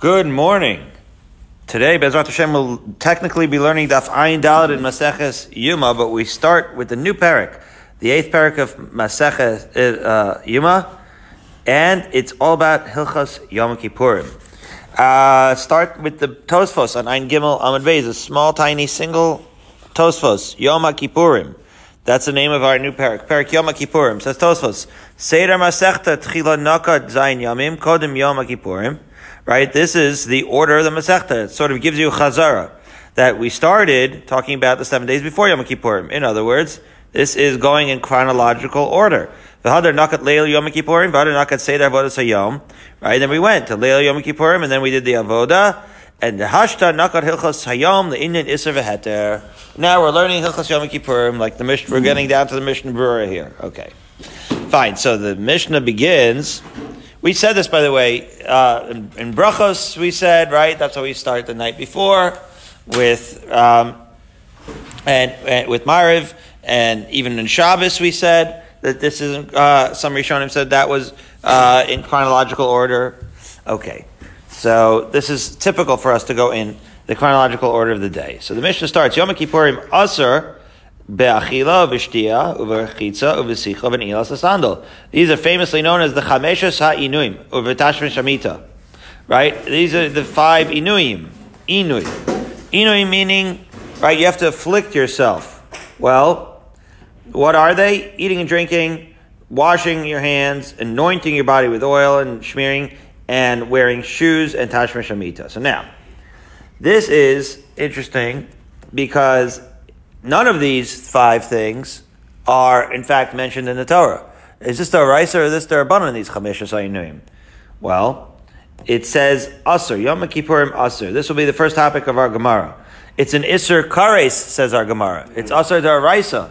Good morning. Today, Bezrat Hashem will technically be learning Daf Ayin Dalet in Maseches Yuma, but we start with the new parak, the eighth parak of Maseches uh, Yuma, and it's all about Hilchas Yom Kippurim. Uh, start with the Tosfos on Ein Gimel Amud Beis, a small, tiny, single Tosfos Yom Kippurim. That's the name of our new parak. Parak Yom Kippurim says Tosfos Seder Masechta Tchila Nakad Zayin Yamim Kodim Yom Kippurim. Right? This is the order of the Masechta. It sort of gives you chazara that we started talking about the seven days before Yom Kippurim. In other words, this is going in chronological order. V'hadar nakat leil Yom Kippurim, v'hadar nakat seder avodah sayom. Right? Then we went to leil Yom Kippurim, and then we did the avoda. and the hashta nakat hilchas hayom, the Indian iser v'heter. Now we're learning hilchas Yom Kippurim, like the Mishnah, we're getting down to the Mishnah Berurah here. Okay. Fine. So the Mishnah begins we said this, by the way, uh, in, in, Brachos, we said, right? That's how we start the night before with, um, and, and, with Mariv, and even in Shabbos, we said that this isn't, uh, some Rishonim said that was uh, in chronological order. Okay. So this is typical for us to go in the chronological order of the day. So the Mishnah starts, Yom Kippurim Asr, Be'achila, v'shtia, u'v'rechitza, u'v'sicha, v'nilas asandal. These are famously known as the chameshas ha'inuim, u'v'tashmin shamita. Right? These are the five inuim. Inui. Inui meaning, right, you have to afflict yourself. Well, what are they? Eating and drinking, washing your hands, anointing your body with oil and smearing, and wearing shoes and tashmin shamita. So now, this is interesting because None of these five things are, in fact, mentioned in the Torah. Is this the Raisa or is this the Rabbanan, these Chamesh Ayinuim? Well, it says Asr, Yom Kippurim Asr. This will be the first topic of our Gemara. It's an Isser Kares, says our Gemara. It's Asr Daraisa.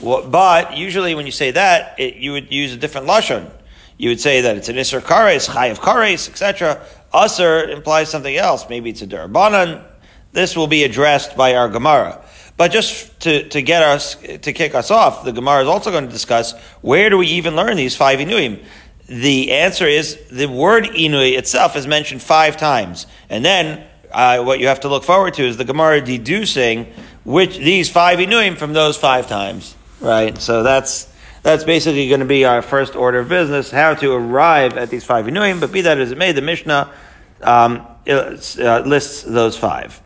Well, but usually when you say that, it, you would use a different Lashon. You would say that it's an Isser Kares, Chayav Kares, etc. Asr implies something else. Maybe it's a Darabanan. This will be addressed by our Gemara. But just to, to get us, to kick us off, the Gemara is also going to discuss where do we even learn these five Inuim? The answer is the word Inui itself is mentioned five times. And then uh, what you have to look forward to is the Gemara deducing which these five Inuim from those five times. Right? So that's, that's basically going to be our first order of business, how to arrive at these five Inuim. But be that as it may, the Mishnah um, uh, lists those five.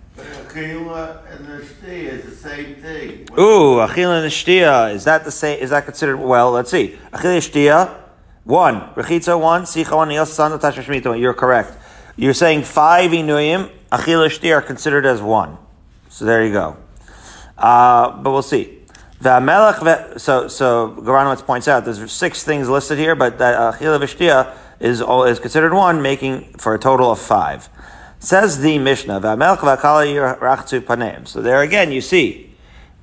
And the is the same thing. Ooh, achila and shtia. Is that the same? Is that considered? Well, let's see. Achila shtia, one. Rechitza one. Sicha one. Tashmishmita. You're correct. You're saying five inuyim. Achila shtia are considered as one. So there you go. Uh, but we'll see. So, so Garanowitz points out there's six things listed here, but that achila v'shtia is is considered one, making for a total of five. Says the Mishnah, So there again, you see,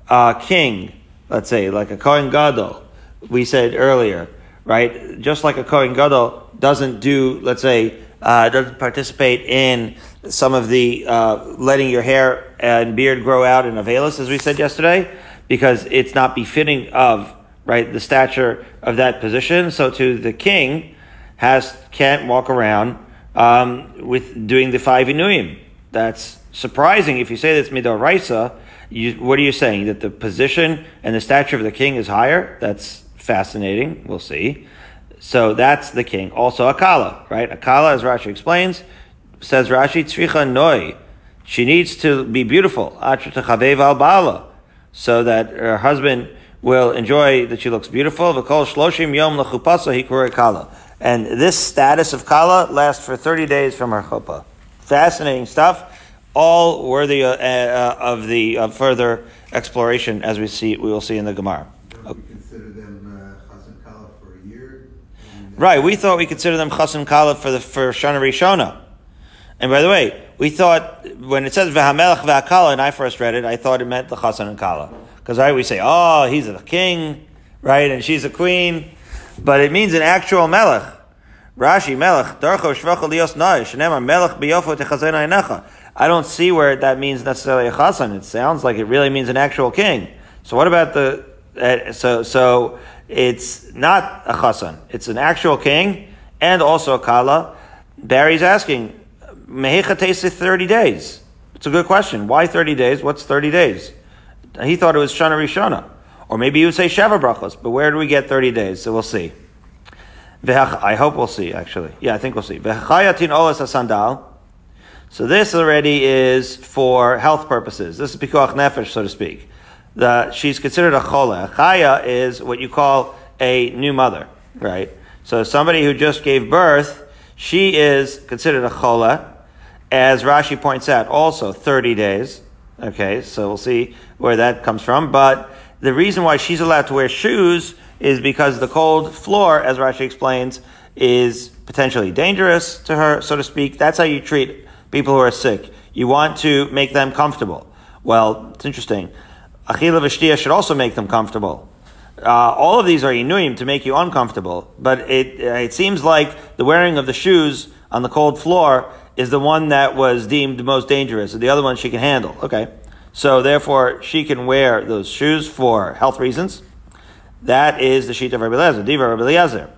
a king, let's say, like a Kohen Gadol, we said earlier, right? Just like a Kohen Gadol doesn't do, let's say, uh, doesn't participate in some of the uh, letting your hair and beard grow out in Avelis, as we said yesterday, because it's not befitting of right the stature of that position. So to the king has can't walk around um, with doing the five inuyim. That's surprising if you say that's midoraisa. You, what are you saying? That the position and the stature of the king is higher? That's fascinating. We'll see. So that's the king. Also Akala, right? Akala, as Rashi explains, says Rashi, Tzricha Noi. She needs to be beautiful. So that her husband will enjoy that she looks beautiful. V'kol shloshim yom lechupasa hikura kala. And this status of Kala lasts for 30 days from her chuppah. Fascinating stuff, all worthy uh, uh, of the uh, further exploration as we see we will see in the Gemara. Uh, right, we thought we consider them chasen kala for the for Shana Rishona. And by the way, we thought when it says v'hamelech v'akala, and I first read it, I thought it meant the chasen and kala because right we say, oh, he's a king, right, and she's a queen but it means an actual melech. Rashi, melech, darcho shvacha lios nai, shenema melech biyofo techazena enecha. I don't see where that means necessarily a chasan. It sounds like it really means an actual king. So what about the, uh, so, so it's not a chasan. It's an actual king and also a kala. Barry's asking, Mehecha Tesa 30 days. It's a good question. Why 30 days? What's 30 days? He thought it was Shana Rishona. Or maybe you would say Sheva Brachos, but where do we get 30 days? So we'll see. I hope we'll see, actually. Yeah, I think we'll see. So this already is for health purposes. This is pikuach nefesh, so to speak. The, she's considered a chole. Chaya is what you call a new mother, right? So somebody who just gave birth, she is considered a chole, as Rashi points out, also 30 days. Okay, so we'll see where that comes from. But the reason why she's allowed to wear shoes is because the cold floor, as Rashi explains, is potentially dangerous to her, so to speak. That's how you treat people who are sick. You want to make them comfortable. Well, it's interesting. Achila v'shtia should also make them comfortable. Uh, all of these are inuim to make you uncomfortable, but it, it seems like the wearing of the shoes on the cold floor is the one that was deemed most dangerous, the other one she can handle. Okay. So therefore, she can wear those shoes for health reasons. That is the sheet of Rabbi Eliezer, Diva Rabbi Eliezer.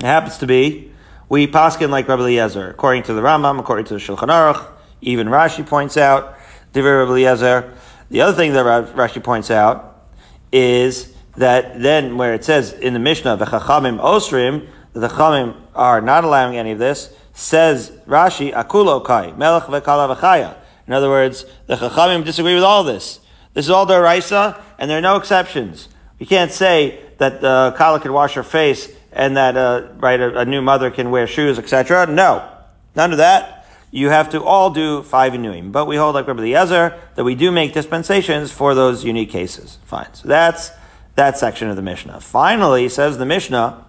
It happens to be, we paskin like Rabbi Eliezer, according to the Rambam, according to the Shulchan Aruch, even Rashi points out, Diva Rabbi Eliezer. The other thing that Rashi points out is that then where it says in the Mishnah, the Chachamim Osrim, the Chachamim are not allowing any of this, says Rashi, Akulo Kai, Melech Vekala V'chaya. In other words, the Chachamim disagree with all this. This is all Daraisa, and there are no exceptions. We can't say that the Kala can wash her face and that uh, right a, a, new mother can wear shoes, etc. No, none of that. You have to all do five inuim. But we hold like Rabbi Eliezer that we do make dispensations for those unique cases. Fine. So that's that section of the Mishnah. Finally, says the Mishnah,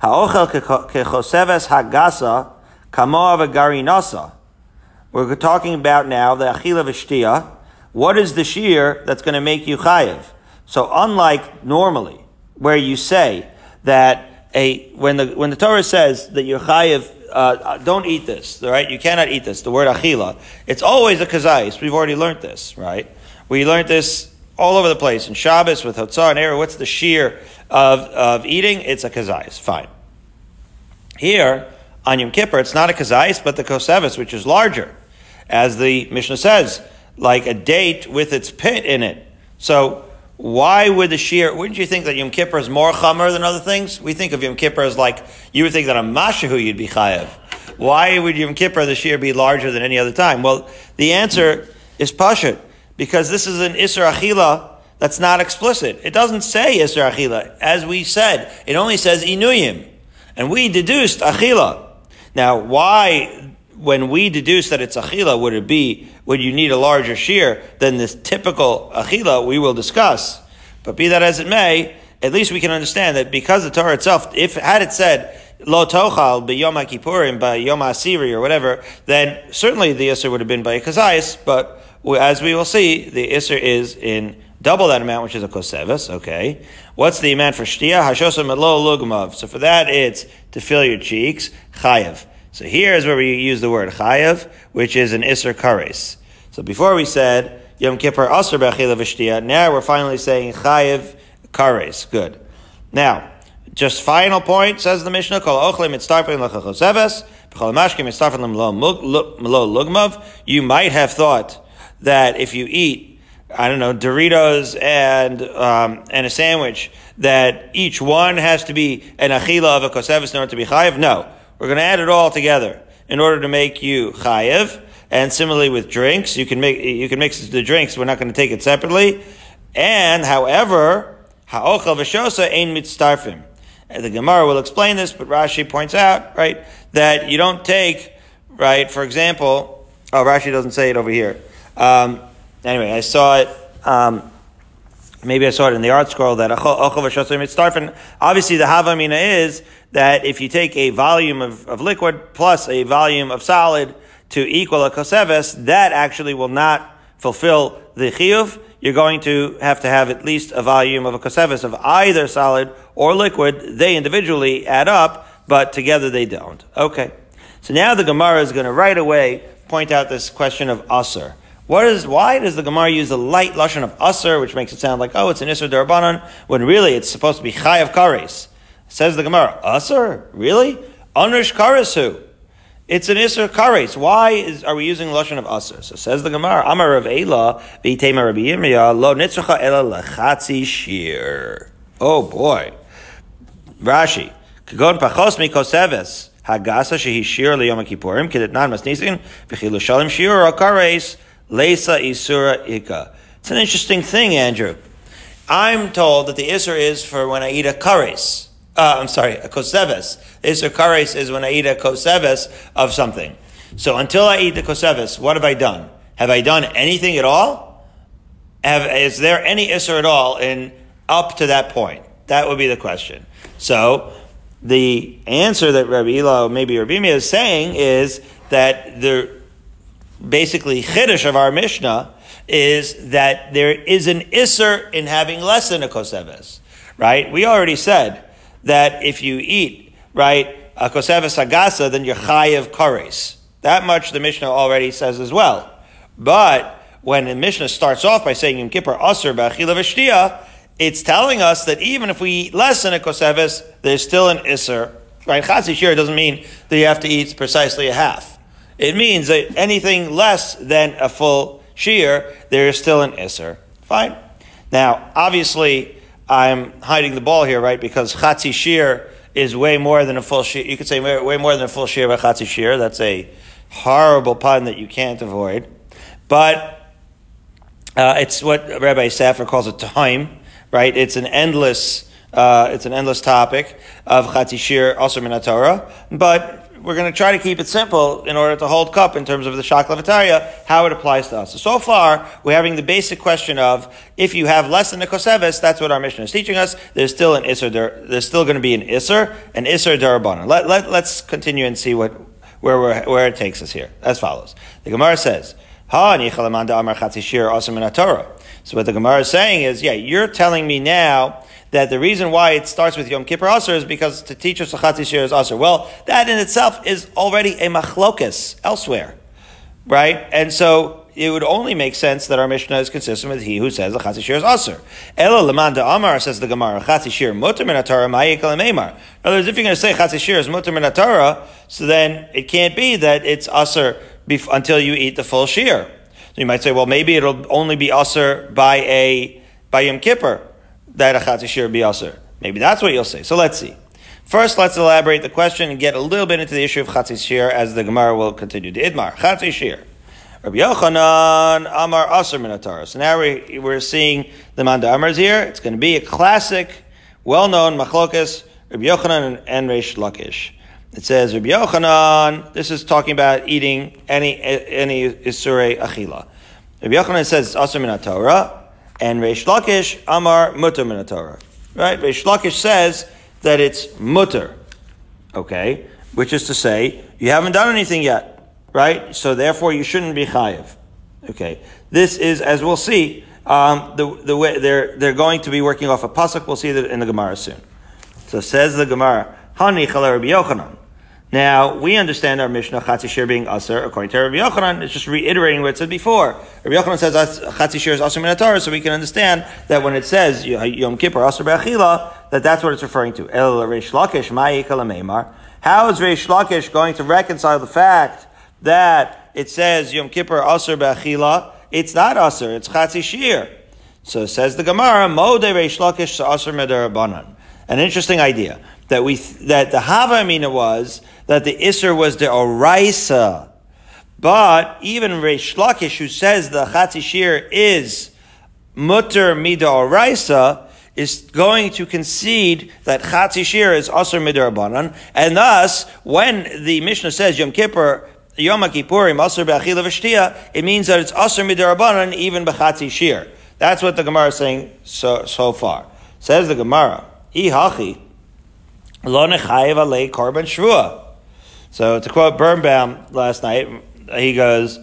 Ha'ochel kechoseves hagasa kamoa v'garinasa. We're talking about now the achila v'shtia. What is the shear that's going to make you chayiv? So unlike normally, where you say that a when the when the Torah says that you're chayiv, uh, don't eat this, right? You cannot eat this. The word achila, it's always a kazais. We've already learned this, right? We learned this all over the place in Shabbos with Hotzah and Era. What's the shear of, of eating? It's a kazais. Fine. Here on Yom Kippur, it's not a kazais, but the kosevis, which is larger, as the Mishnah says, like a date with its pit in it. So why would the shear, wouldn't you think that Yom Kippur is more chamer than other things? We think of Yom Kippur as like, you would think that on Mashahu you'd be chayev. Why would Yom Kippur, the shear, be larger than any other time? Well, the answer is pashut, because this is an Isra Achila that's not explicit. It doesn't say Isra Achila. As we said, it only says Inuyim. And we deduced Achila. Now, why when we deduce that it's achila, would it be, would you need a larger shear than this typical achila we will discuss? But be that as it may, at least we can understand that because the Torah itself, if had it said, lo tochal by Yom Kippurim, by Yom HaSiri or whatever, then certainly the Isser would have been by a but as we will see, the Isser is in double that amount, which is a kosevis, okay. What's the amount for shtia? Hashosam lo lugmav. So for that, it's to fill your cheeks, chayev. So here is where we use the word chayav, which is an iser kares. So before we said Yom Kippur aser b'achila v'shtia. Now we're finally saying chayav kares. Good. Now, just final point says the Mishnah: Kol ochle mitztarpin lechachoseves b'chol mashkim melo lugmav. You might have thought that if you eat I don't know, Doritos and um, and a sandwich, that each one has to be an achila of a kosevis in order to be chayiv? No. We're going to add it all together in order to make you chayev. And similarly with drinks, you can make you can mix the drinks. We're not going to take it separately. And however, ha'ochel v'shosa ein mitztarfim. The Gemara will explain this, but Rashi points out right that you don't take right. For example, oh Rashi doesn't say it over here. Um, anyway, I saw it. Um, maybe I saw it in the ArtScroll that obviously the havamina is that if you take a volume of, of liquid plus a volume of solid to equal a koseves, that actually will not fulfill the chiyuv. You're going to have to have at least a volume of a koseves of either solid or liquid. They individually add up, but together they don't. Okay. So now the Gemara is going to right away point out this question of usr. What is, why does the Gemara use the light lashon of usr, which makes it sound like, oh, it's an isser darabanan, when really it's supposed to be chayav kares? Says the Gemara, usr? Really? Anush karasu. It's an Isser Kares. Why is, are we using the Lashon of Asr? So says the Gemara, Amar Rav Ela, V'itema Rabbi Yirmiyah, Lo Nitzracha Ela Lechatzi Shir. Oh boy. Rashi, Kagon Pachos Mikoseves, Hagasa Shehi Shir Liyom Kippurim, Kedet Nan Masnisin, V'chilu Shalim Shir Kares, Leisa Isura Ika. It's an interesting thing, Andrew. I'm told that the Isser is for when I eat a kares. Uh, I'm sorry, a koseves. Isser kares is when I eat a koseves of something. So until I eat the koseves, what have I done? Have I done anything at all? Have, is there any Isser at all in up to that point? That would be the question. So the answer that Rabbi Elo, maybe Rabbi Mia is saying is that the basically chiddush of our Mishnah is that there is an Isser in having less than a koseves. Right? We already said that if you eat, right, a koseves agasa, then you're chayiv kares. That much the Mishnah already says as well. But when the Mishnah starts off by saying Yom Kippur Ba'achila it's telling us that even if we eat less than a koseves, there's still an Isser. Right? Chatzi shir doesn't mean that you have to eat precisely a half. It means that anything less than a full shear, there is still an Isser. Fine. Now, obviously, I'm hiding the ball here, right? Because chatzi shir is way more than a full shir. You could say way more than a full shir by chatzi shir. That's a horrible pun that you can't avoid. But uh, it's what Rabbi Safra calls a time, right? It's an endless, uh, it's an endless topic of chatzi shir, also minatora. But we're going to try to keep it simple in order to hold cup in terms of the shaklavataria, how it applies to us. So, so far, we're having the basic question of if you have less than the koseves, that's what our mission is teaching us. There's still an isser, there's still going to be an isser, an isser darabana. Let, let, let's continue and see what, where, where, where it takes us here. As follows. The Gemara says, Ha amar So what the Gemara is saying is, yeah, you're telling me now that the reason why it starts with Yom Kippur Aser is because to teach us Chatzi Shir is Aser. Well, that in itself is already a machlokas elsewhere, right? And so it would only make sense that our Mishnah is consistent with he who says the Chatzi Shir is Aser. Ela Lamanda Amar says the Gemara, Chatzi Shir Mutter Minatara Ma'ikal Meimar. In other words, if you're going to say Chatzi Shir is Mutter Minatara, so then it can't be that it's Aser bef- until you eat the full Shir. So you might say, well, maybe it'll only be Aser by a, by Yom Kippur that. Maybe that's what you'll say. So let's see. First, let's elaborate the question and get a little bit into the issue of chatzis shir as the Gemara will continue. The idmar chatzis shir. Rabbi Yochanan Amar Aser Minatara. So now we, we're seeing the Manda Amars here. It's going to be a classic, well-known machlokas, Rabbi Yochanan and, and Lakish. It says Rabbi Yochanan. This is talking about eating any any isure achila. Rabbi Yochanan says Aser Minatara. And Reish Lakish, Amar Mutter Minatorah. Right? Reish Lakish says that it's Mutter. Okay? Which is to say, you haven't done anything yet. Right? So therefore you shouldn't be chayiv. Okay. This is, as we'll see, um, the, the way they're, they're going to be working off a pasuk. We'll see that in the Gemara soon. So says the Gemara, Hani Chaler Yochanan. Now, we understand our Mishnah, Chatzi Shir being Aser, according to Rabbi Yochanan, it's just reiterating what it said before. Rabbi Yochanan says Chatzi Shir is Aser Minatar, so we can understand that when it says Yom Kippur, Aser Be'achila, that that's what it's referring to. El Reish Lakish, How is Reish Lakish going to reconcile the fact that it says Yom Kippur, Aser Be'achila? It's not Aser, it's Chatzi Shir. So says the Gemara, Mode Reish Lakish Aser Medarabanan. An interesting idea that we that the Havamina was that the Isser was the Oraisa. But even Reish Lakish, who says the Chatzi Shir is Mutter Mida Oraisa, is going to concede that Chatzi Shir is Asr Midarabanan, and thus, when the Mishnah says Yom Kippur, Yom Kippurim, Asr Be'achila V'shtia, it means that it's Asr Midarabanan even B'chatzi Shir. That's what the Gemara is saying so, so far. Says the Gemara, Ihachi, Lo Nechayev Alei Korban Shvua. So to quote Birnbaum last night, he goes,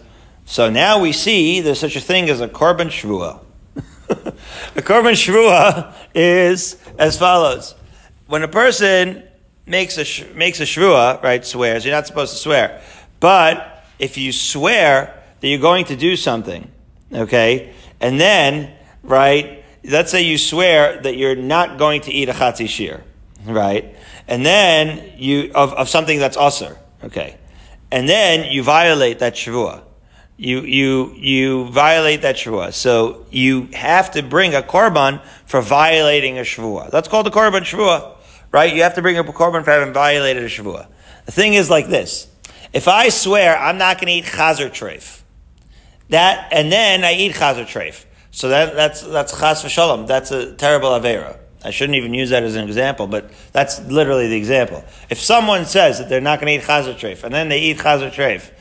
so now we see there's such a thing as a korban shvua. a korban shvua is as follows: when a person makes a makes a shvua, right, swears, you're not supposed to swear, but if you swear that you're going to do something, okay, and then right, let's say you swear that you're not going to eat a chatzi shir, right, and then you of, of something that's usher. Okay. and then you violate that Shavua. You, you, you violate that Shavua. So you have to bring a korban for violating a Shavua. That's called a korban Shavua, right? You have to bring a korban for having violated a Shavua. The thing is like this. If I swear I'm not going to eat chazer treif, that, and then I eat chazer treif. So that, that's, that's chas v'shalom. That's a terrible avera. I shouldn't even use that as an example, but that's literally the example. If someone says that they're not going to eat chazer treif, and then they eat chazer treif,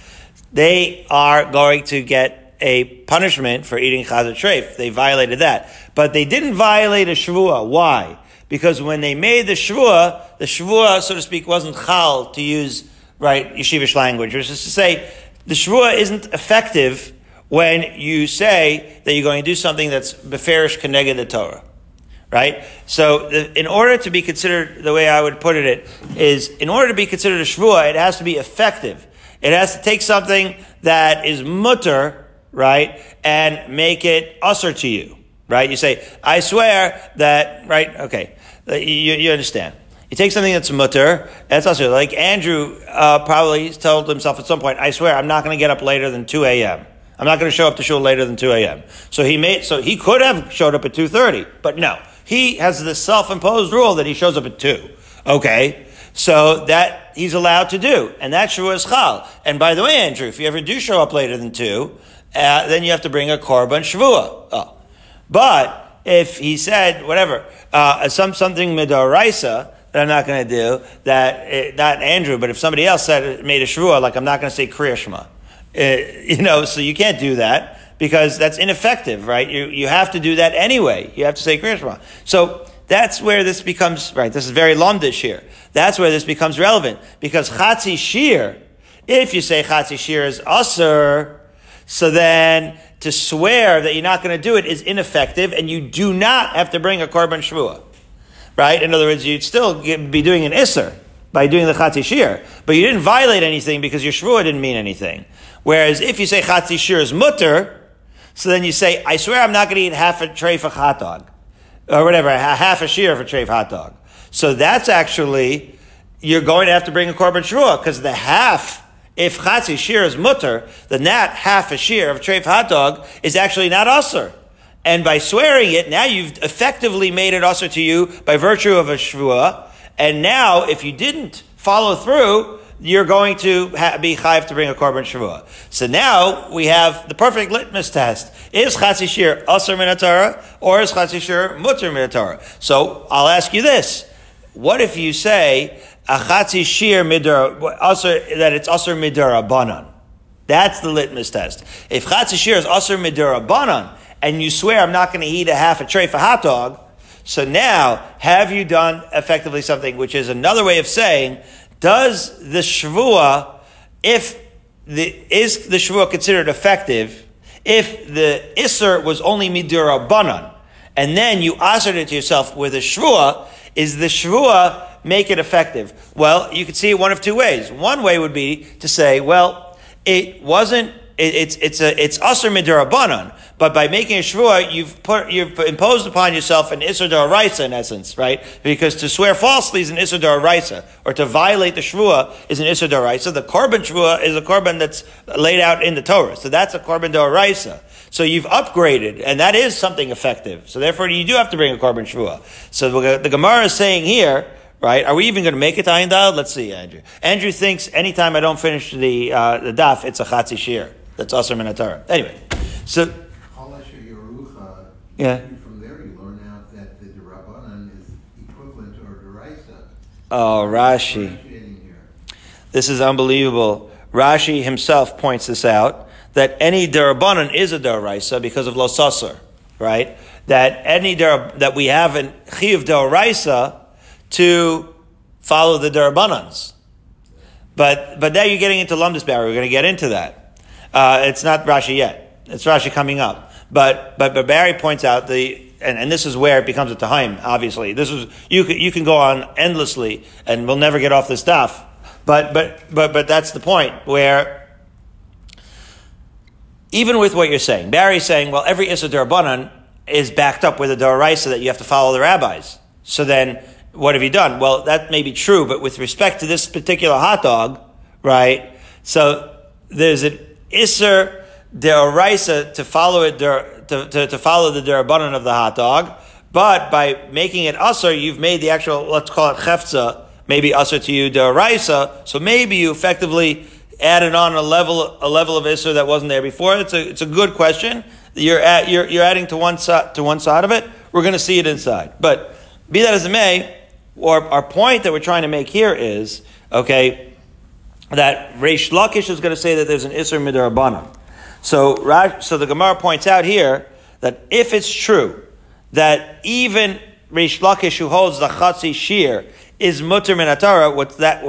they are going to get a punishment for eating chazer treif. They violated that. But they didn't violate a shavua. Why? Because when they made the shavua, the shavua, so to speak, wasn't chal, to use, right, yeshivish language, which is to say, the shavua isn't effective when you say that you're going to do something that's beferish keneged the Torah. Right? So, the, in order to be considered, the way I would put it is, in order to be considered a shvua, it has to be effective. It has to take something that is mutter, right, and make it usher to you, right? You say, I swear that, right, okay, you, you understand. You take something that's mutter, that's usher. Like Andrew uh, probably told himself at some point, I swear I'm not going to get up later than 2 a.m. I'm not going to show up to shul later than 2 a.m. So he made, so he could have showed up at 2.30, but no. He has this self-imposed rule that he shows up at 2. Okay? So that he's allowed to do. And that's Shavuos Chal. And by the way, Andrew, if you ever do show up later than 2, uh, then you have to bring a Korban Shavua. Oh. But if he said, whatever, uh, some, something midoraisa, that I'm not going to do, that, not Andrew, but if somebody else said, made a Shavua, like I'm not going to say Kriya Shema. Uh, you know, so you can't do that because that's ineffective, right? You, you have to do that anyway. You have to say Kriya Shema. So that's where this becomes, right, this is very lumdish here. That's where this becomes relevant because Chatzi Shir, if you say Chatzi Shir is Usr, so then to swear that you're not going to do it is ineffective and you do not have to bring a Korban Shvuah. Right? In other words, you'd still be doing an Isser by doing the Chatzi Shir, but you didn't violate anything because your Shvuah didn't mean anything. Whereas if you say Chatzi Shir is mutter, so then you say, I swear I'm not going to eat half a tray for hot dog. Or whatever, half a shear of a tray of hot dog. So that's actually, you're going to have to bring a korban shvuah, because the half, if chatzi shear is mutter, then that half a shear of of hot dog is actually not usr. And by swearing it, now you've effectively made it usr to you by virtue of a shvuah. And now, if you didn't follow through, you're going to ha- be chayiv to bring a korban shavua. So now we have the perfect litmus test: is chatzi shir aser minatara or is chatzi shir mutter minatara? So I'll ask you this: What if you say a chatzi shir midar aser that it's aser midara banan? That's the litmus test. If chatzi shir is aser midara banan, and you swear I'm not going to eat a half a tray for hot dog. So now, have you done effectively something which is another way of saying does the shvua, if the, is the shvua considered effective, if the isser was only midura banan, and then you answered it to yourself with a shvua, is the shvua make it effective? Well, you could see it one of two ways. One way would be to say, well, it wasn't it, it's it's a it's aser midirabanan, but by making a shvua, you've put you've imposed upon yourself an isser daraisa in essence, right? Because to swear falsely is an isser daraisa, or to violate the shvua is an isser daraisa. The korban shvua is a korban that's laid out in the Torah, so that's a korban daraisa. So you've upgraded, and that is something effective. So therefore, you do have to bring a korban shvua. So the, Gemara is saying here right? Are we even going to make it to Ayin? Let's see, Andrew. Andrew thinks anytime I don't finish the uh, the daf, it's a chatzi shir. That's also Minatara. Anyway, so. Yeah. From there, you learn out that the Durabanan is equivalent to Duraisa. Oh, Rashi. This is unbelievable. Rashi himself points this out that any Durabanan is a Duraisa because of Losasar, right? That any Dur, that we have an Chiv Duraisa to follow the Durabanans. But, but now you're getting into Lumdus Barry. We're going to get into that. Uh, it's not Rashi yet. It's Rashi coming up. But, but, but Barry points out the, and, and this is where it becomes a time, obviously. This is, you can, you can go on endlessly and we'll never get off this stuff. But, but, but, but that's the point where even with what you're saying, Barry's saying, well, every Issa Darabanan is backed up with a Daraisa that you have to follow the rabbis. So then, what have you done? Well, that may be true, but with respect to this particular hot dog, right, So there's an Isser Deoraisa to follow it, to, to, to follow the Derabanan of the hot dog, but by making it Usser, you've made the actual, let's call it Chefza, maybe Usser to you Deoraisa, so maybe you effectively added on a level, a level of Isser that wasn't there before. It's a, it's a good question. You're, at, you're, you're adding to one, side, to one side of it. We're going to see it inside. But be that as it may, or our point that we're trying to make here is, okay, that Reish Lakish is going to say that there's an Isser Midarabana. So, so the Gemara points out here that if it's true that even Reish Lakish who holds the Chatzi Shir is Mutter Minatara, what that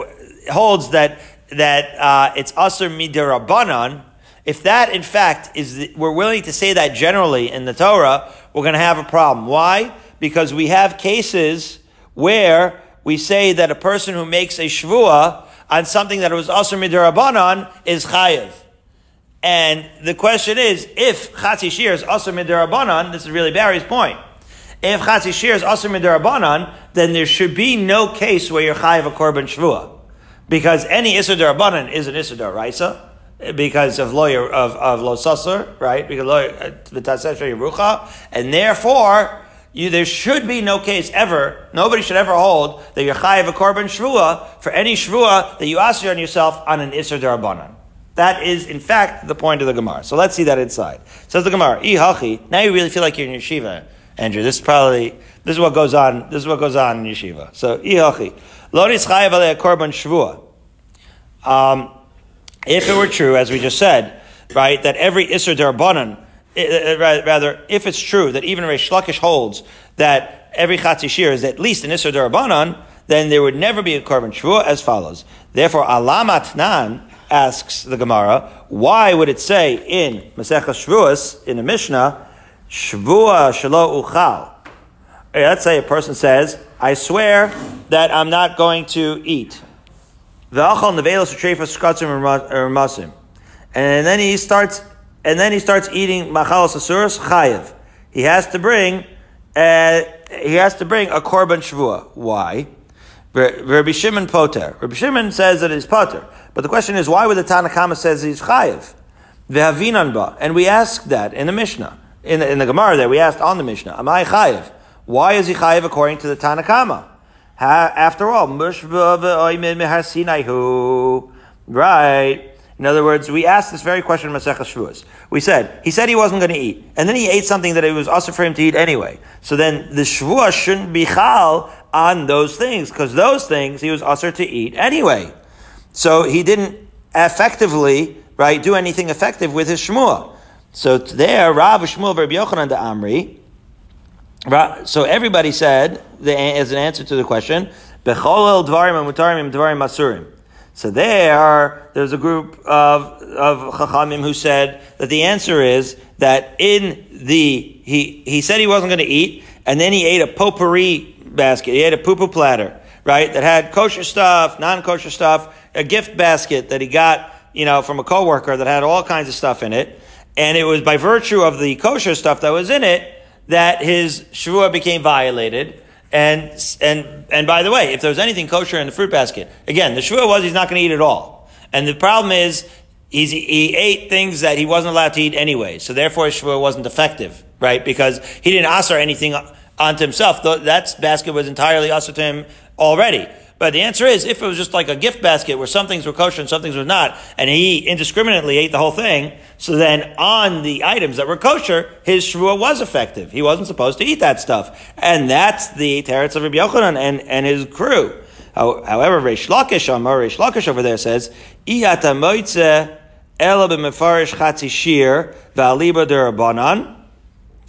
holds that that uh, it's Asr Midirabanan, if that in fact is, the, we're willing to say that generally in the Torah, we're going to have a problem. Why? Because we have cases where we say that a person who makes a shvua on something that was also midirabanan is chayiv. And the question is, if chatzi shir is also midirabanan, this is really Barry's point. If chatzi shir is also midirabanan, then there should be no case where you're chayiv a korban shvua. Because any Issur Darabanan is an Issur Daraisa, because of lawyer of, of lo susser, right? Because uh, the tasesha yerucha, and therefore you, there should be no case ever. Nobody should ever hold that you're chayiv a korban shvua for any shvua that you ask on yourself on an Issur Darabanan. That is, in fact, the point of the Gemara. So let's see that inside. Says the Gemara, hachi. Now you really feel like you're in yeshiva, Andrew. This is probably this is what goes on. This is what goes on in yeshiva. So hachi. Loris chayiv alei korban shvua. Um, if it were true, as we just said, right, that every Isser Rather, if it's true that even Reish Lakish holds that every Chatzi Shir is at least an Isser Darabanan, then there would never be a korban shvua as follows. Therefore, Alamat Nan asks the Gemara, why would it say in Masechah Shvuas, in the Mishnah, Shvua Shalo Uchal? Eh, let's say a person says, I swear that I'm not going to eat. And then he starts, and then he starts eating machalos asuras chayiv. He has to bring, uh, he has to bring a korban shvua. Why? Rabbi Shimon poter. Rabbi Shimon says that it's poter. But the question is, why would the Tanna Kamma says he's chayiv? Vehavinan And we asked that in the Mishnah. In the, in the Gemara there, we asked on the Mishnah, am I chayiv? Why is he chayiv according to the Tanna Kamma? After all, right. In other words, we asked this very question in Masechah Shavuos. We said, he said he wasn't going to eat. And then he ate something that it was also for him to eat anyway. So then the Shavuos shouldn't be chal on those things, because those things he was also to eat anyway. So he didn't effectively, right, do anything effective with his Shvuah. So there, Rav Shmuel Rabbi Yochanan the Amri, so everybody said, as an answer to the question, Becholel dvarim mutarim dvarim masurim. So there, there's a group of, of chachamim who said that the answer is that in the, he, he said he wasn't going to eat, and then he ate a potpourri basket. He ate a poo platter, right, that had kosher stuff, non-kosher stuff, a gift basket that he got, you know, from a coworker that had all kinds of stuff in it. And it was by virtue of the kosher stuff that was in it that his shvua became violated. And, and, and by the way, if there was anything kosher in the fruit basket, again, the shvua was he's not going to eat it all. And the problem is, he's, he ate things that he wasn't allowed to eat anyway. So therefore his shvua wasn't effective, right? Because he didn't asr anything onto himself. That basket was entirely asr to him already. But the answer is, if it was just like a gift basket where some things were kosher and some things were not, and he indiscriminately ate the whole thing, so then on the items that were kosher, his shvua was effective. He wasn't supposed to eat that stuff. And that's the teretz of Rabbi Yochanan and, and his crew. However, Reish Lakish, Reish Lakish over there says, Iyata moitze ela b'mefarish chatzi shir v'aliba derabanan.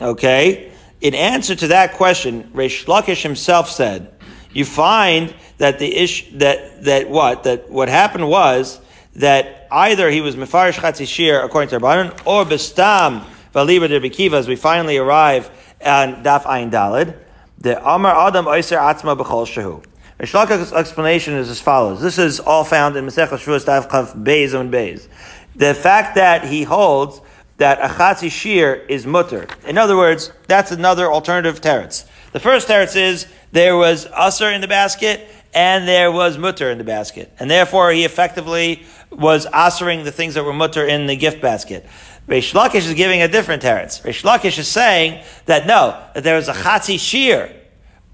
Okay? In answer to that question, Reish Lakish himself said, you find that the ish that that what that what happened was that either he was mefarish chatzishir according to Rabbanan or bestam valiba de bekiva as we finally arrive on daf ayin dalid the amar adam oiser atzma b'chol shehu. Reish Lakish's explanation is as follows. This is all found in Masechah Shavuos Daf Chav Beis and Beis. The fact that he holds that a chatzi shir is mutter. In other words, that's another alternative teretz. The first teretz is there was usr in the basket and there was mutter in the basket. And therefore he effectively was answering the things that were mutter in the gift basket. Reish Lakish is giving a different teretz. Reish Lakish is saying that no, that there was a chatzi shear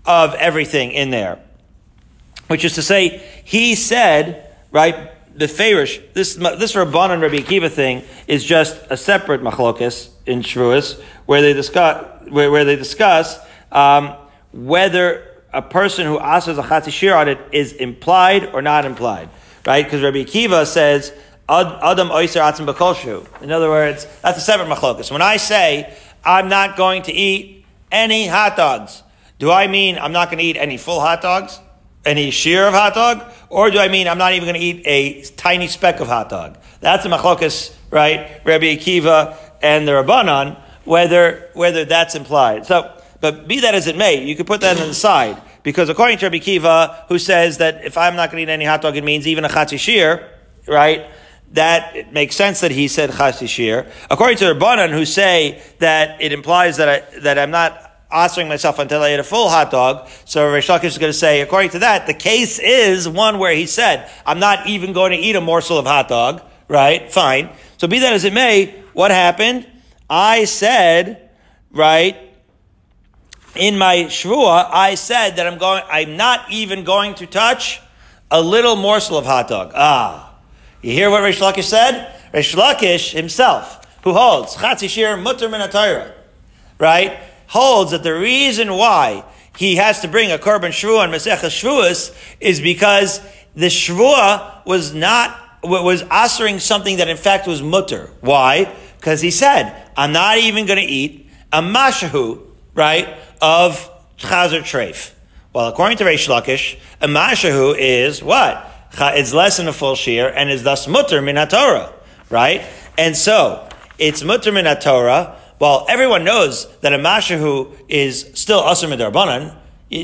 of everything in there. Which is to say, he said, right, the Farish, this, this Rabban Rabbi Akiva thing is just a separate machlokas in Shvuas, where they discuss, where, where they discuss, um, whether a person who asks a chatzi shear on it is implied or not implied, right? Because Rabbi Akiva says, Adam oiser atzim b'kolshu. In other words, that's a separate machlokas. When I say, I'm not going to eat any hot dogs, do I mean I'm not going to eat any full hot dogs? Any shear of hot dog? Or do I mean I'm not even going to eat a tiny speck of hot dog? That's a machlokas, right? Rabbi Akiva and the Rabbanon, whether, whether that's implied. So, but be that as it may, you could put that on the side. Because according to Rabbi Kiva, who says that if I'm not going to eat any hot dog, it means even a chatzi shear, right? That it makes sense that he said chatzi shear. According to the Rabbanon, who say that it implies that I, that I'm not answering myself until I eat a full hot dog. So Reish Lakish is going to say, according to that, the case is one where he said, I'm not even going to eat a morsel of hot dog, right? Fine. So be that as it may, what happened? I said, right, in my shvua, I said that I'm going, I'm not even going to touch a little morsel of hot dog. Ah. You hear what Reish Lakish said? Reish Lakish himself, who holds, Chatzi Shir Mutter Min right? holds that the reason why he has to bring a korban shvua and Masechah Shvuas is because the shvua was not was answering something that in fact was mutter. Why? Because he said, "I'm not even going to eat a mashahu, right, of chazer treif." Well, according to Reish Lakish, a mashahu is what? It's less than a full shear and is thus mutter min right? And so it's mutter min Torah well, everyone knows that a mashahu is still asr midarbanan.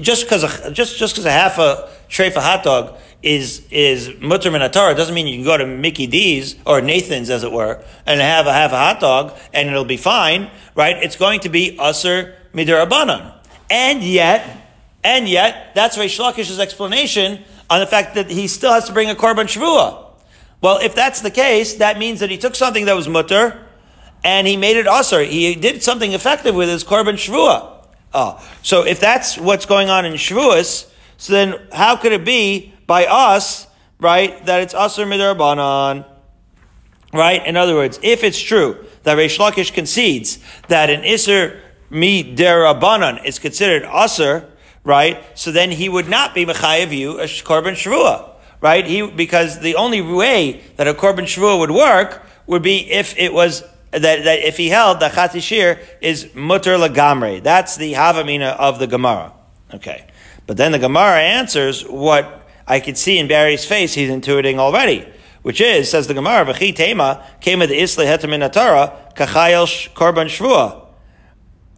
Just because just just because a half a tray for hot dog is is mutter minatar doesn't mean you can go to Mickey D's or Nathan's, as it were, and have a half a hot dog and it'll be fine, right? It's going to be asr midarabanan, and yet, and yet, that's Reish Lakish's explanation on the fact that he still has to bring a korban shavua. Well, if that's the case, that means that he took something that was mutter and he made it usher. He did something effective with his korban shvua. Oh, so if that's what's going on in shvuas, so then how could it be by us, right, that it's usher midarbanan? Right? In other words, if it's true that Reish Lakish concedes that an iser midarabanan is considered usher, right? So then he would not be mechayev you a korban shvua, right? He because the only way that a korban shvua would work would be if it was that, that if he held the Chatzi Shir is mutter lagamre. That's the Havamina of the Gemara. Okay. But then the Gemara answers what I could see in Barry's face he's intuiting already, which is, says the Gemara, V'chi tema came the isle hetamin atara kachayel korban shvua.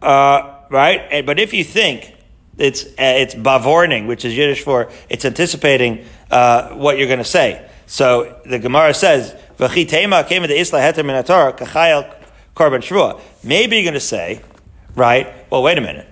Uh, right? But if you think it's, uh, it's bavorning, which is Yiddish for it's anticipating uh, what you're going to say. So the Gemara says, V'chitema came into Isla Heter Kachayel Korban. Maybe you're going to say, right? Well, wait a minute.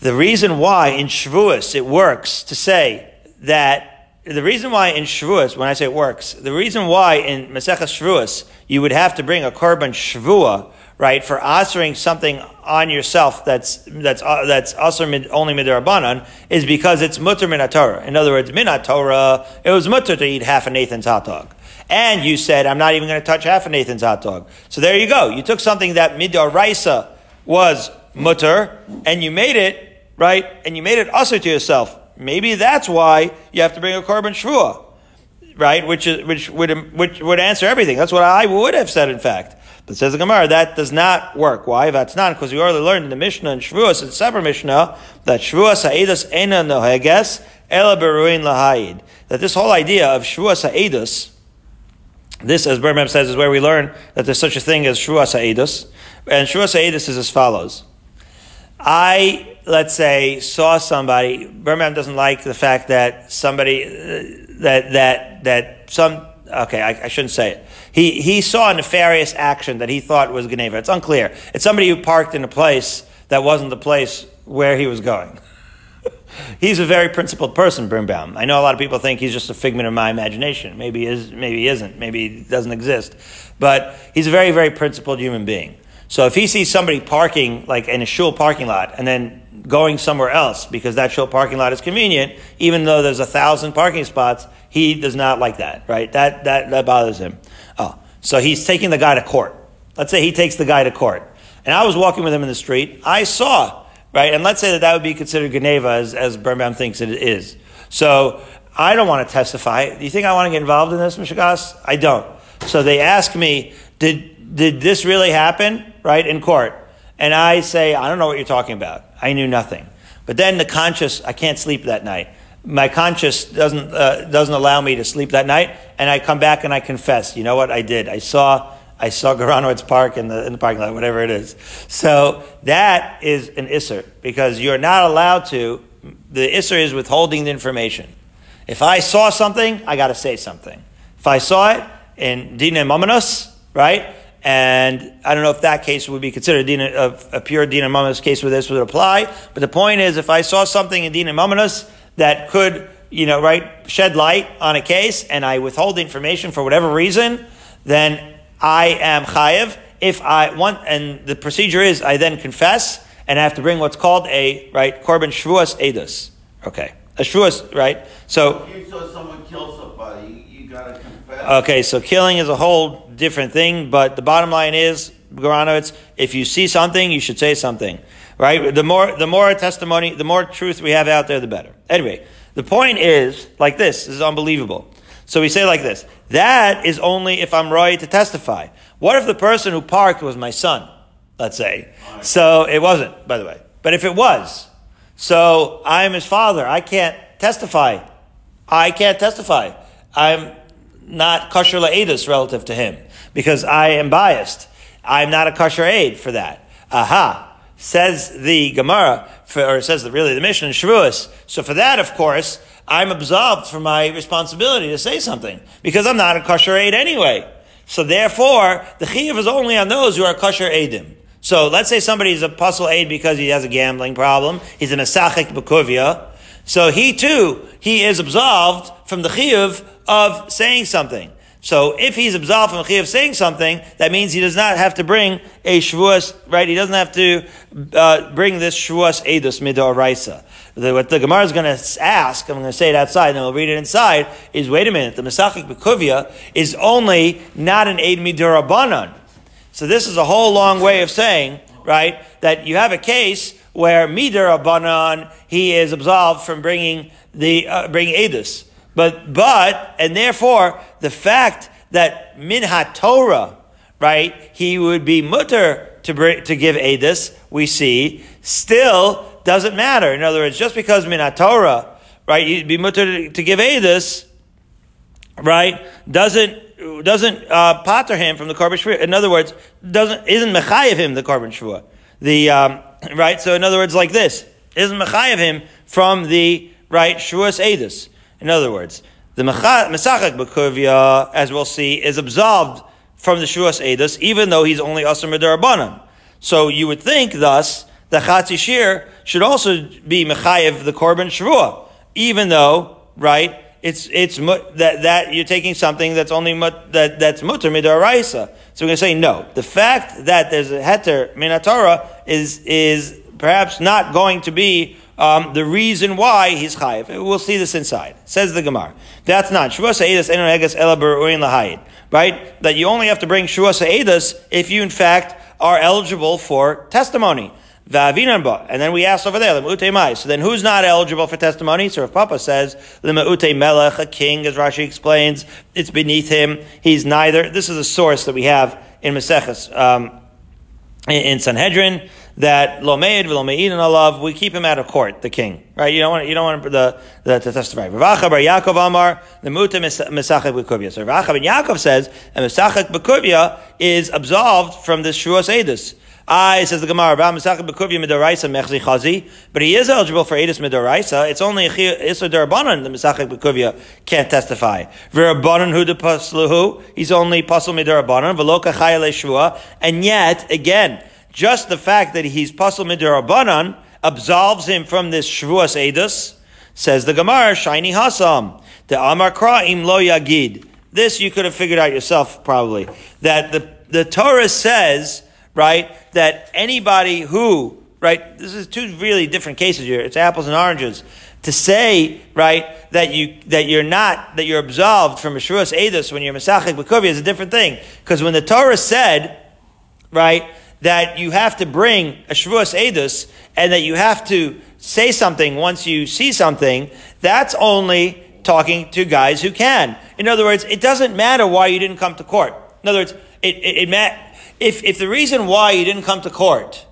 The reason why in Shavuos it works to say that the reason why in Shavuos, when I say it works, the reason why in Masechah Shavuos you would have to bring a korban shvua, right, for answering something on yourself that's that's uh, that's also mid, only midrabanan is because it's mutter min Torah. In other words, min Torah, it was mutter to eat half a Nathan's hot dog. And you said, I'm not even going to touch half of Nathan's hot dog. So there you go. You took something that midaraisa was mutter, and you made it, right? And you made it usher to yourself. Maybe that's why you have to bring a korban shvua, right? Which is, which would, which would answer everything. That's what I would have said, in fact. But says the Gemara, that does not work. Why? That's not because we already learned in the Mishnah and Shavuos, it's separate Mishnah, that Shavuos ha'edus ena noheges, ela beruin lahayid. That this whole idea of Shavuos ha'edus, this, as Birnbaum says, is where we learn that there's such a thing as Shua Sa'idus. And Shua Sa'idus is as follows. I, let's say, saw somebody, Birnbaum doesn't like the fact that somebody, uh, that, that, that some, okay, I, I, shouldn't say it. He, he saw a nefarious action that he thought was geneivah. It's unclear. It's somebody who parked in a place that wasn't the place where he was going. He's a very principled person, Birnbaum. I know a lot of people think he's just a figment of my imagination. Maybe he is, maybe he isn't. Maybe he doesn't exist. But he's a very, very principled human being. So if he sees somebody parking like in a shul parking lot and then going somewhere else because that shul parking lot is convenient, even though there's a thousand parking spots, he does not like that, right? That, that, that bothers him. So he's taking the guy to court. Let's say he takes the guy to court. And I was walking with him in the street. I saw, right? And let's say that that would be considered geneivah as, as Birnbaum thinks it is. So I don't want to testify. Do you think I want to get involved in this, Mishagas? I don't. So they ask me, did, did this really happen, right, in court? And I say, I don't know what you're talking about. I knew nothing. But then the conscious, I can't sleep that night. My conscience doesn't, uh, doesn't allow me to sleep that night. And I come back and I confess, you know what I did? I saw I saw Goranowitz Park in the, in the parking lot, whatever it is. So that is an Isser, because you're not allowed to, the Isser is withholding the information. If I saw something, I gotta say something. If I saw it in Dina Mominus, right? And I don't know if that case would be considered a, a pure Dina Mominus case where this would apply, but the point is, if I saw something in Dina Mominus that could, you know, right, shed light on a case, and I withhold the information for whatever reason, then I am chayev. If I want, and the procedure is I then confess and I have to bring what's called a right korban shvuas edus. Okay, a shvuas right. So if you saw someone kill somebody, you, you gotta confess. Okay, so killing is a whole different thing, but the bottom line is, Gorano, it's if you see something, you should say something. Right? The more the more testimony, the more truth we have out there, the better. Anyway, the point is like this. This is unbelievable. So we say like this. That is only if I'm right to testify. What if the person who parked was my son? Let's say. So it wasn't, by the way. But if it was, so I'm his father. I can't testify. I can't testify. I'm not kosher la'edus relative to him because I am biased. I'm not a kosher aid for that. Aha. Says the Gemara, for, or says the, really the Mishnah in Shavuos. So for that, of course, I'm absolved from my responsibility to say something because I'm not a kosher aid anyway. So therefore, the chiyuv is only on those who are kosher aidim. So let's say somebody is a puzzle aid because he has a gambling problem. He's an asachik b'kuvia. So he too, he is absolved from the chiyuv of saying something. So if he's absolved from chiyuv saying something, that means he does not have to bring a shvuas, right? He doesn't have to uh, bring this shvuas edus midoraisa what the Gemara is going to ask, I'm going to say it outside, and then we'll read it inside, is wait a minute, the Mesachik Bekuvia is only not an Eid Midurabanan. So this is a whole long way of saying, right, that you have a case where Midurabanan, he is absolved from bringing the, uh, bringing Edus. But, but, and therefore, the fact that Minha Torah, right, he would be mutter to, bring, to give Edus, we see, still doesn't matter. In other words, just because minat Torah, right, you'd be mutter to give Edus, right, doesn't doesn't uh, pater him from the korban shvua. In other words, doesn't isn't mechayev him the korban shvua. The um, right. So in other words, like this isn't mechayev him from the right shvuas edus. In other words, the mesachak bekuvia, as we'll see, is absolved from the Shvuas edus, even though he's only asr midarabanan. So you would think, thus, the Chatzi Shir should also be Mechayev the Korban Shavua, even though, right, it's, it's, that, that you're taking something that's only, mut, that, that's mutter midaraisa. So we're going to say no. The fact that there's a heter minatora is, is perhaps not going to be um, the reason why he's chayiv. We'll see this inside. Says the Gemara. That's not shvua sa'edus enu egas ela lahayid. Right? That you only have to bring shvua sa'edus if you in fact are eligible for testimony. And then we asked over there, mai. So then who's not eligible for testimony? So if Papa says, Lema'ute melech, a king, as Rashi explains, it's beneath him. He's neither. This is a source that we have in Maseches, um, in Sanhedrin, that Lomeid, Lomeid, and Allah, we keep him out of court, the king. Right? You don't want, you don't want the, the to testify. Rav Acha bar Yaakov Amar, the Muta Mesachek Bekuvia. So Rav Acha ben Yaakov says, and Mesachek Bekuvia is absolved from this Shvuas Edus. I says the Gemara, but he is eligible for Edis Midoraisa. It's only Isra Darabanan the Mesachik Bekuvia can't testify. V'Rabbanan hu de Pasluhu, he's only Pasul Midarabanan, Veloka Chayale Shua, and yet, again, just the fact that he's Pasul Midarabanan, absolves him from this Shavuos Edus, says the Gemara, Shiny Hasam, the Amar Kra'im Lo Yagid. This you could have figured out yourself probably. That the, the Torah says, right, that anybody who, right, this is two really different cases here. It's apples and oranges. To say, right, that you, that you're not, that you're absolved from Shavuos Edus when you're Mesachik B'Kuvi is a different thing. Because when the Torah said, right, that you have to bring a Shavuos Edus and that you have to say something once you see something, that's only talking to guys who can. In other words, it doesn't matter why you didn't come to court. In other words, it, it, it ma- if, if the reason why you didn't come to court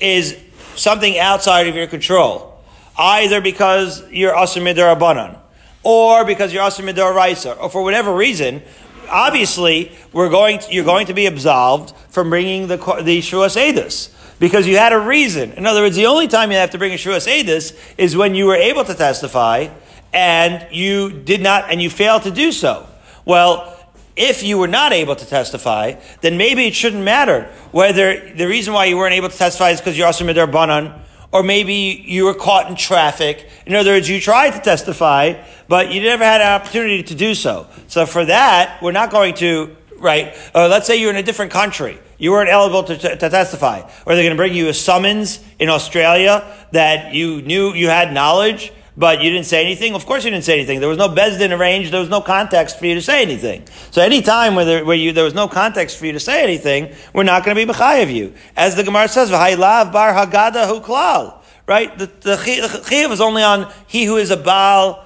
is something outside of your control, either because you're Asr Midar Abanan, or because you're Asr Midar Raisa, or for whatever reason, obviously we're going to, you're going to be absolved from bringing the, the Shvuas Edus. Because you had a reason. In other words, the only time you have to bring a Shvuas Edus is when you were able to testify and you did not, and you failed to do so. Well, if you were not able to testify, then maybe it shouldn't matter whether the reason why you weren't able to testify is because you're also midar banan, or maybe you were caught in traffic. In other words, you tried to testify, but you never had an opportunity to do so. So for that, we're not going to, right? Uh, let's say you're in a different country. You weren't eligible to, to, to testify. Or they're going to bring you a summons in Australia that you knew you had knowledge but you didn't say anything. Of course, you didn't say anything. There was no beis din arranged. There was no context for you to say anything. So, any time where there, where you there was no context for you to say anything, we're not going to be b'chay of you. As the Gemara says, "V'haylav bar hagada hu klal." Right? The the is only on he who is a baal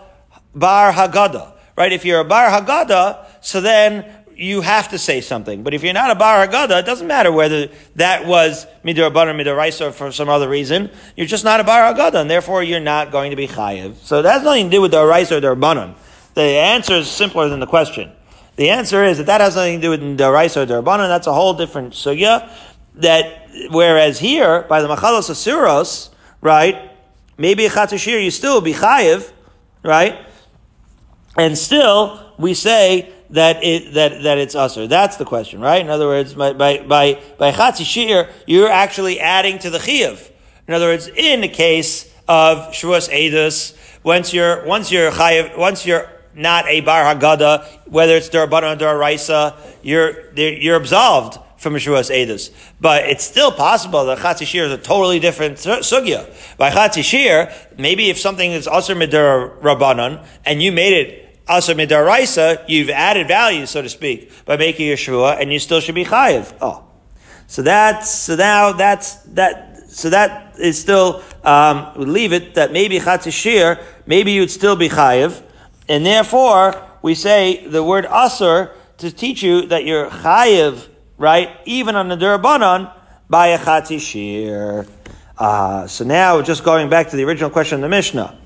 bar hagada. Right? If you're a bar hagada, so then you have to say something. But if you're not a bar hagada, it doesn't matter whether that was midor or midor raisa for some other reason. You're just not a bar hagada, and therefore you're not going to be chayiv. So that has nothing to do with the raisa or the rabbanon. The answer is simpler than the question. The answer is that that has nothing to do with the raisa or the rabbanon. That's a whole different sugya. That whereas here by the machalos asuros, right? Maybe a chatzashir, you still be chayiv, right? And still, we say that it that that it's usher. That's the question, right? In other words, by by by by shir, you're actually adding to the chiyuv. In other words, in the case of shavuos edus, once you're once you're chayiv, once you're not a bar hagada, whether it's darabanan or daraisa, you're you're absolved from shavuos edus. But it's still possible that chatzi shir is a totally different sugya. By chatzi shir, maybe if something is also midar rabbanon and you made it Asa midaraisa, you've added value, so to speak, by making a shvua, and you still should be chayiv. Oh, so that's so now that's that. So that is still um, we leave it that maybe chatzishir, maybe you'd still be chayiv, and therefore we say the word asur to teach you that you're chayiv, right, even on the durabanan by a chatzishir. Uh, so now, just going back to the original question of the Mishnah,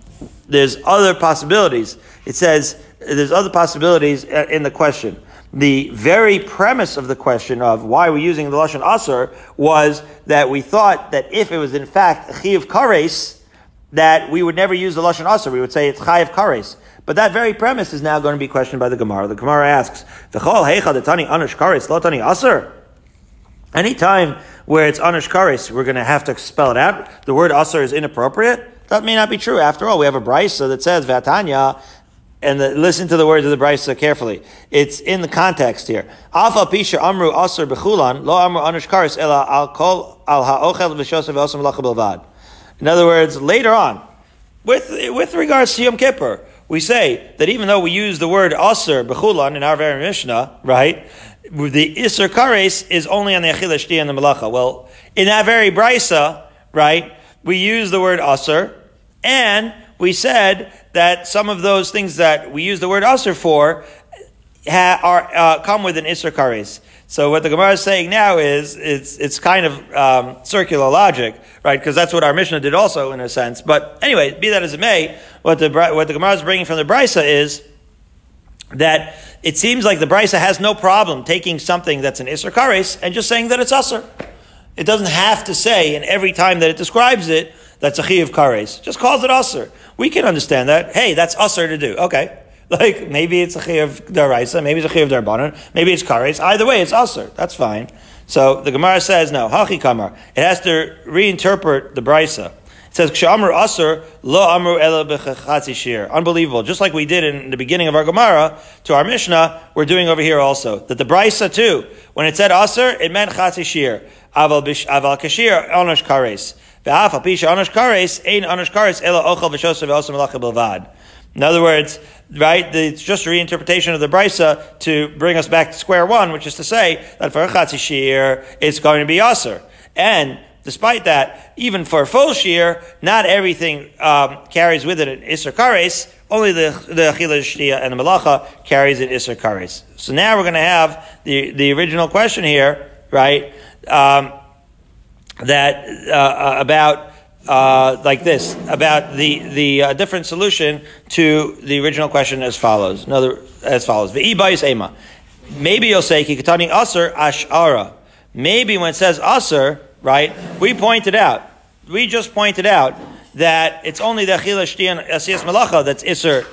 there's other possibilities. It says there's other possibilities uh, in the question. The very premise of the question of why we're using the lashon aser was that we thought that if it was in fact chiv kares, that we would never use the lashon aser. We would say it's chayiv kares. But that very premise is now going to be questioned by the Gemara. The Gemara asks, "V'chol heicha detani anush kares lo tani aser." Anytime where it's anush kares, we're going to have to spell it out. The word aser is inappropriate. That may not be true. After all, we have a brisa that says "Vatanya and the, listen to the words of the Brisa carefully. It's in the context here. Pisha amru aser bechulan lo amru ela al kol al ha'ochel belvad. In other words, later on, with with regards to Yom Kippur, we say that even though we use the word aser bechulan in our very Mishnah, right, the iser kares is only on the achila shti and the malacha. Well, in that very Brisa, right, we use the word aser, and we said that some of those things that we use the word aser for ha, are uh, come with an isser. So what the Gemara is saying now is it's it's kind of um, circular logic, right? Because that's what our Mishnah did also in a sense. But anyway, be that as it may, what the what the Gemara is bringing from the Brisa is that it seems like the Brisa has no problem taking something that's an isser and just saying that it's aser. It doesn't have to say, and every time that it describes it, that's a chi of kares. Just calls it aser. We can understand that. Hey, that's usher to do. Okay. Like, maybe it's a chi of daraisa, maybe it's a chi of darbanan, maybe it's kares. Either way, it's usher. That's fine. So the Gemara says, no, hachi kamar. It has to reinterpret the brisa. It says, Kshamru Asr, Lo Amru Ela. Unbelievable. Just like we did in the beginning of our Gemara, to our Mishnah, we're doing over here also. That the Brisa too, when it said Asr, it meant Chatzi Shir. Aval Aval Kashir, Onosh Kares. In other words, right, the- it's just a reinterpretation of the Brisa to bring us back to square one, which is to say that for a Chatzi Shir, it's going to be Asr. And despite that, even for a full shear, not everything um, carries with it an Isser Kares, only the, the Achila and the Malacha carries an Isser Kares. So now we're going to have the, the original question here, right, um, that, uh, uh, about, uh, like this, about the, the uh, different solution to the original question as follows. Another, as follows. Ema. Maybe you'll say, Kikatani Aser Ash'ara. Maybe when it says Aser, right, we pointed out, we just pointed out that it's only the Achila Shtian Asiyas Malacha that's Isser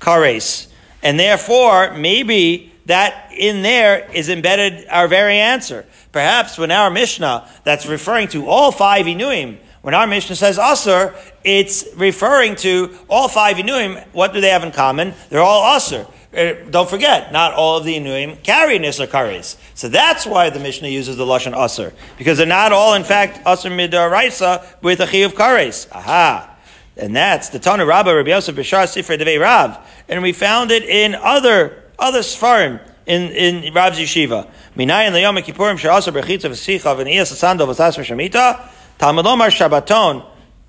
Kares. And therefore, maybe that in there is embedded our very answer. Perhaps when our Mishnah, that's referring to all five Inuim, when our Mishnah says Asr, it's referring to all five Inuim. What do they have in common? They're all Asr. Uh, don't forget, not all of the Inuim carry Nisr Kares. So that's why the Mishnah uses the Lashon Asr. Because they're not all, in fact, Asr Midaraisa with a Chiyuv Kares. Aha. And that's the Tana Rabbah Rabbi Yosef Bishar Sifra Devei Rav. And we found it in other, other Sfarim in, in Rav's Yeshiva. Minayin Leyom Kippurim Sha'asar Bechitza V'sicha V'niyas Asando V'sas V'shamita Talmud Omar Shabbaton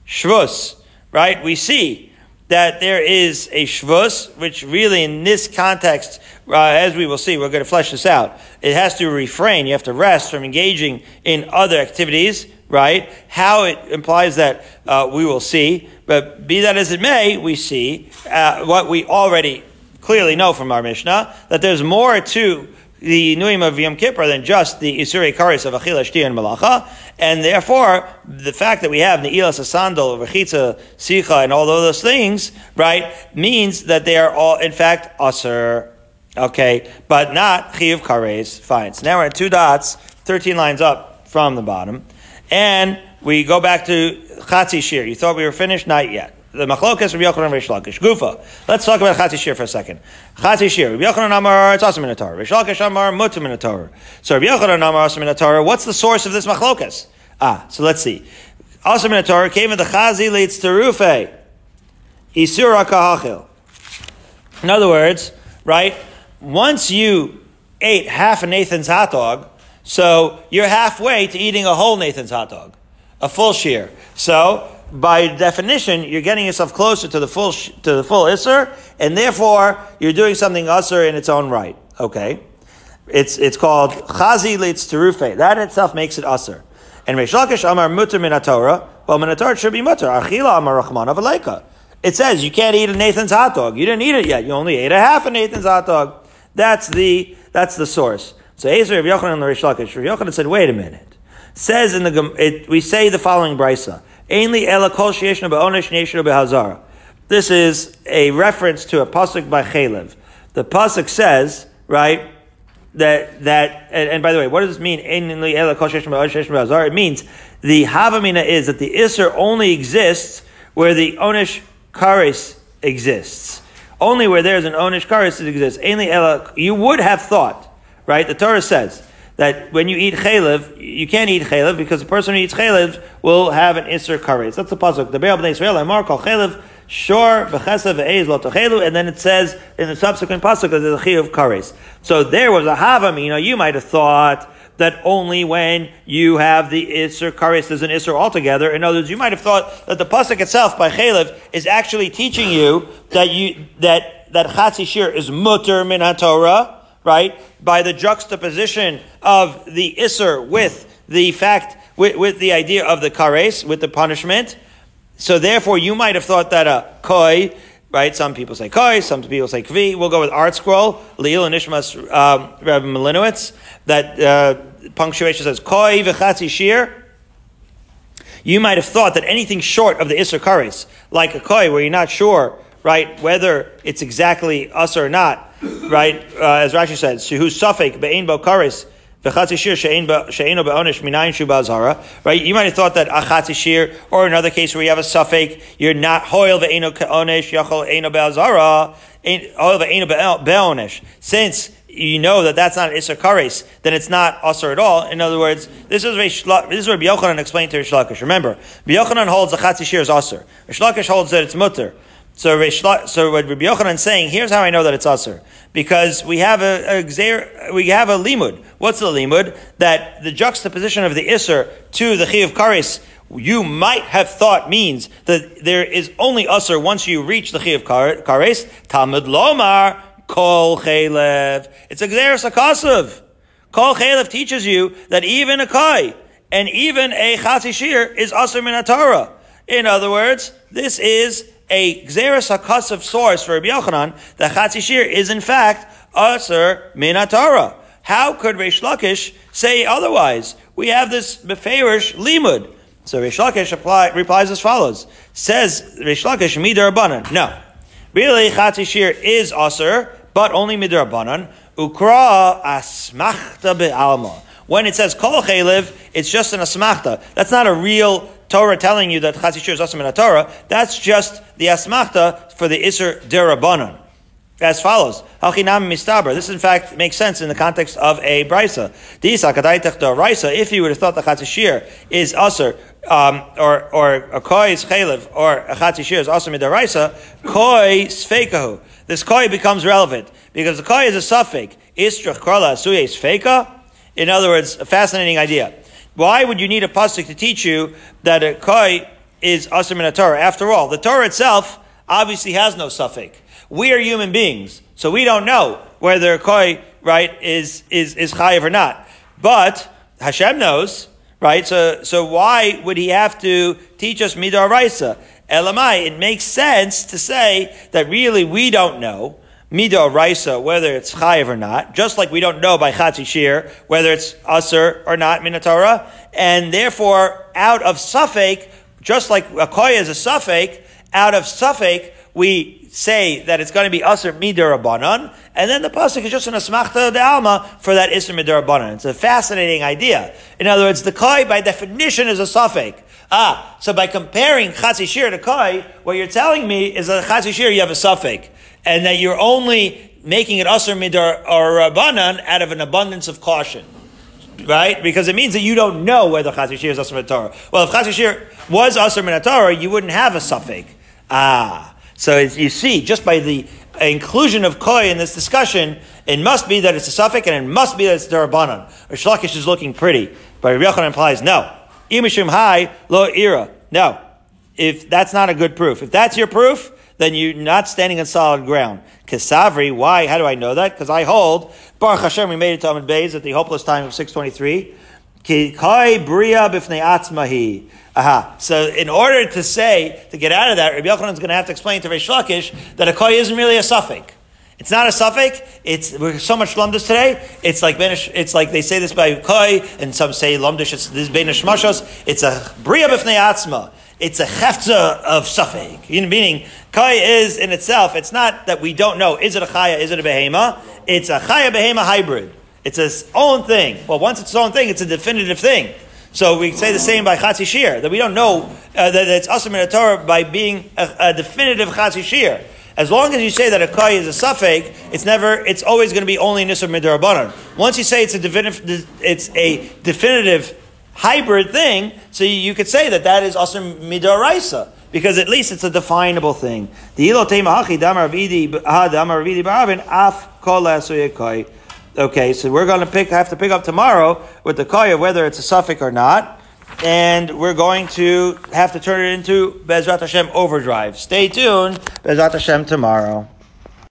Shvus. Right? We see that there is a shvus, which really in this context, uh, as we will see, we're going to flesh this out. It has to refrain. You have to rest from engaging in other activities, right? How it implies that uh, we will see. But be that as it may, we see uh, what we already clearly know from our Mishnah, that there's more to the Nuim of Yom Kippur than just the Isuri Karis of Achila, Shti, and Malacha. And therefore, the fact that we have Ne'ilas Asandal, Rechitza, Sicha, and all those things, right, means that they are all, in fact, Asr. Okay, but not Chiv Kares. Fine. So now we're at two dots, 13 lines up from the bottom. And we go back to Chatzi Shir. You thought we were finished? Not yet. The Machlokas, Rabbi Yochanan, Reish Lakish. Gufa. Let's talk about Chatzi Shir for a second. Chatzi Shir. Rabbi Yochanan Amar, it's the Torah. Reish Lakish Amar, the Torah. So Rabbi Yochanan Amar, the Torah. What's the source of this Machlokas? Ah, so let's see. The Torah came in the Chazi leads to Rufe. Isura Kahachil. In other words, right, once you ate half a Nathan's hot dog, so you're halfway to eating a whole Nathan's hot dog, a full shear. So by definition, you're getting yourself closer to the full to the full isser, and therefore you're doing something usser in its own right. Okay, it's it's called chazi leitz terufe. That itself makes it usser. And Reish Lakish Amar mutter min Torah. Well, min Torah should be mutter. Achila Amar Rachman Avaleika. It says you can't eat a Nathan's hot dog. You didn't eat it yet. You only ate a half a Nathan's hot dog. That's the that's the source. So Ezer of Yochanan and Reish Lakish. Yochanan said, wait a minute. Says in the it, we say the following brisa. This is a reference to a pasuk by Chalev. The pasuk says, right, that that and, and by the way, what does this mean? It means the havamina is that the isser only exists where the onish kares exists. Only where there's an onish kares it exists. You would have thought, right? The Torah says that when you eat chalev, you can't eat chalev because the person who eats chalev will have an isser kares. That's the pasuk. The Be'al Bnei Israel, Amar kol chalev, shor v'chesa v'eiz lo tochelu, and then it says in the subsequent pasuk that there's a chi of kares. So there was a havamina. You might have thought that only when you have the isser kares, there's an isser altogether. In other words, you might have thought that the pasuk itself by chalev is actually teaching you that you that that chatzi shir is mutter min Torah right? By the juxtaposition of the Isser with the fact, with, with the idea of the kares, with the punishment. So therefore, you might have thought that a koi, right? Some people say koi, some people say kvi. We'll go with ArtScroll, Leil and Ishmas, um, Rabbi Malinowitz, that uh, punctuation says koi v'chatzi shir. You might have thought that anything short of the Isser kares, like a koi, where you're not sure, right, whether it's exactly us or not, right? Uh, as Rashi says, "Shehu safek be'ein bo kares V'chatzi shir she'eno be'onish minayin shu ba'azara. Right? You might have thought that a or another case where you have a suffix, you're not hoil ve'eno ke'onish, yachol eno be'azara, hoil ve'eno be'onish. Since you know that that's not an Kares, then it's not Asr at all. In other words, this is, this is what Yochanan explained to Reish Lakish. Remember, Yochanan holds the Chatzi Shir is Asr. Reish Lakish holds that it's Mutter. So, so what Rabbi Yochanan is saying, here's how I know that it's Asr. Because we have a, a we have a limud. What's the limud? That the juxtaposition of the Isser to the Chi of Kares you might have thought means that there is only Asr once you reach the Chi of Kares. Talmud Lomar, Kol Chelev. It's a Gzeres Akasav. Kol Chelev teaches you that even a Kai and even a Chatzi Shir is Asr Minatara. In other words, this is a Gzeres Akasav source for Rabbi Yochanan that Chatzi Shir is in fact Asr Minatara. How could Reish Lakish say otherwise? We have this Beferish Limud. So Reish Lakish apply, replies as follows. Says Reish Lakish, Midar Banan. No. Really, Chatzi Shir is Asr, but only midrabanan. Ukra asmachta be'alma. When it says kol chaylev, it's just an asmachta. That's not a real Torah telling you that chatzishir is asam in Torah. That's just the asmachta for the iser derabanan. As follows, mistaber. This, in fact, makes sense in the context of a brisa. If you would have thought the chatzishir is aser, um, or or a koi is chaylev, or a chatzishir is aser midaraisa, koi sfekahu. This koi becomes relevant because the koi is a suffix. Istrach karla asuye sfeka. In other words, a fascinating idea. Why would you need a pasuk to teach you that a koi is aser in a Torah? After all, the Torah itself obviously has no suffix. We are human beings, so we don't know whether a koi right is is is chayiv or not. But Hashem knows, right? So so why would He have to teach us midar raisa? Elamai, it makes sense to say that really we don't know Midah Raisa, whether it's Chayiv or not, just like we don't know by Chatzi Shir, whether it's Aser or not, Minatorah, and therefore, out of Suffolk, just like a is a Suffolk, out of Suffolk, we say that it's going to be Aser Midarabanan, and then the Pasuk is just an Asmachta de Alma for that Isser Midarabanan. It's a fascinating idea. In other words, the Koy by definition is a Suffolk. Ah, so by comparing Chatzi Shir to Kai, what you're telling me is that Chatzi Shir you have a suffix, and that you're only making it Asr Midar or Rabbanan out of an abundance of caution. Right? Because it means that you don't know whether Chatzi Shir is Asr Torah. Well, if Chatzi Shir was Asr Torah, you wouldn't have a suffix. Ah. So as you see, just by the inclusion of Koi in this discussion, it must be that it's a suffix and it must be that it's Darabanan. Or Shlakish is looking pretty. But Yochanan implies no. Imishim high, lo ira. No. If that's not a good proof. If that's your proof, then you're not standing on solid ground. Kesavri, why? How do I know that? Because I hold, Baruch Hashem, we made it to amud beis at the hopeless time of 623. Ki bria bifnei atzmahi. Aha. So in order to say, to get out of that, Rabbi Yochanan is going to have to explain to Reish Lakish that a koi isn't really a suffix. It's not a suffix. It's we're so much lumdus today. It's like It's like they say this by koi, and some say lumdish. It's this benish mashos. It's a bria b'fnei atzma. It's a hefza of suffix. Meaning, kai is in itself. It's not that we don't know. Is it a chaya? Is it a behema? It's a chaya behema hybrid. It's its own thing. Well, once it's its own thing, it's a definitive thing. So we say the same by Chatzi Shir, that we don't know uh, that it's Asr in Torah by being a, a definitive Chatzi Shir. As long as you say that a kai is a suffix, it's never, it's always going to be only nisr midrabanan. Once you say it's a definitive, it's a definitive hybrid thing, so you, you could say that that is also midaraisa because at least it's a definable thing. Okay, so we're going to pick, have to pick up tomorrow with the koya whether it's a suffix or not and we're going to have to turn it into Bezrat Hashem overdrive. Stay tuned, Bezrat Hashem tomorrow.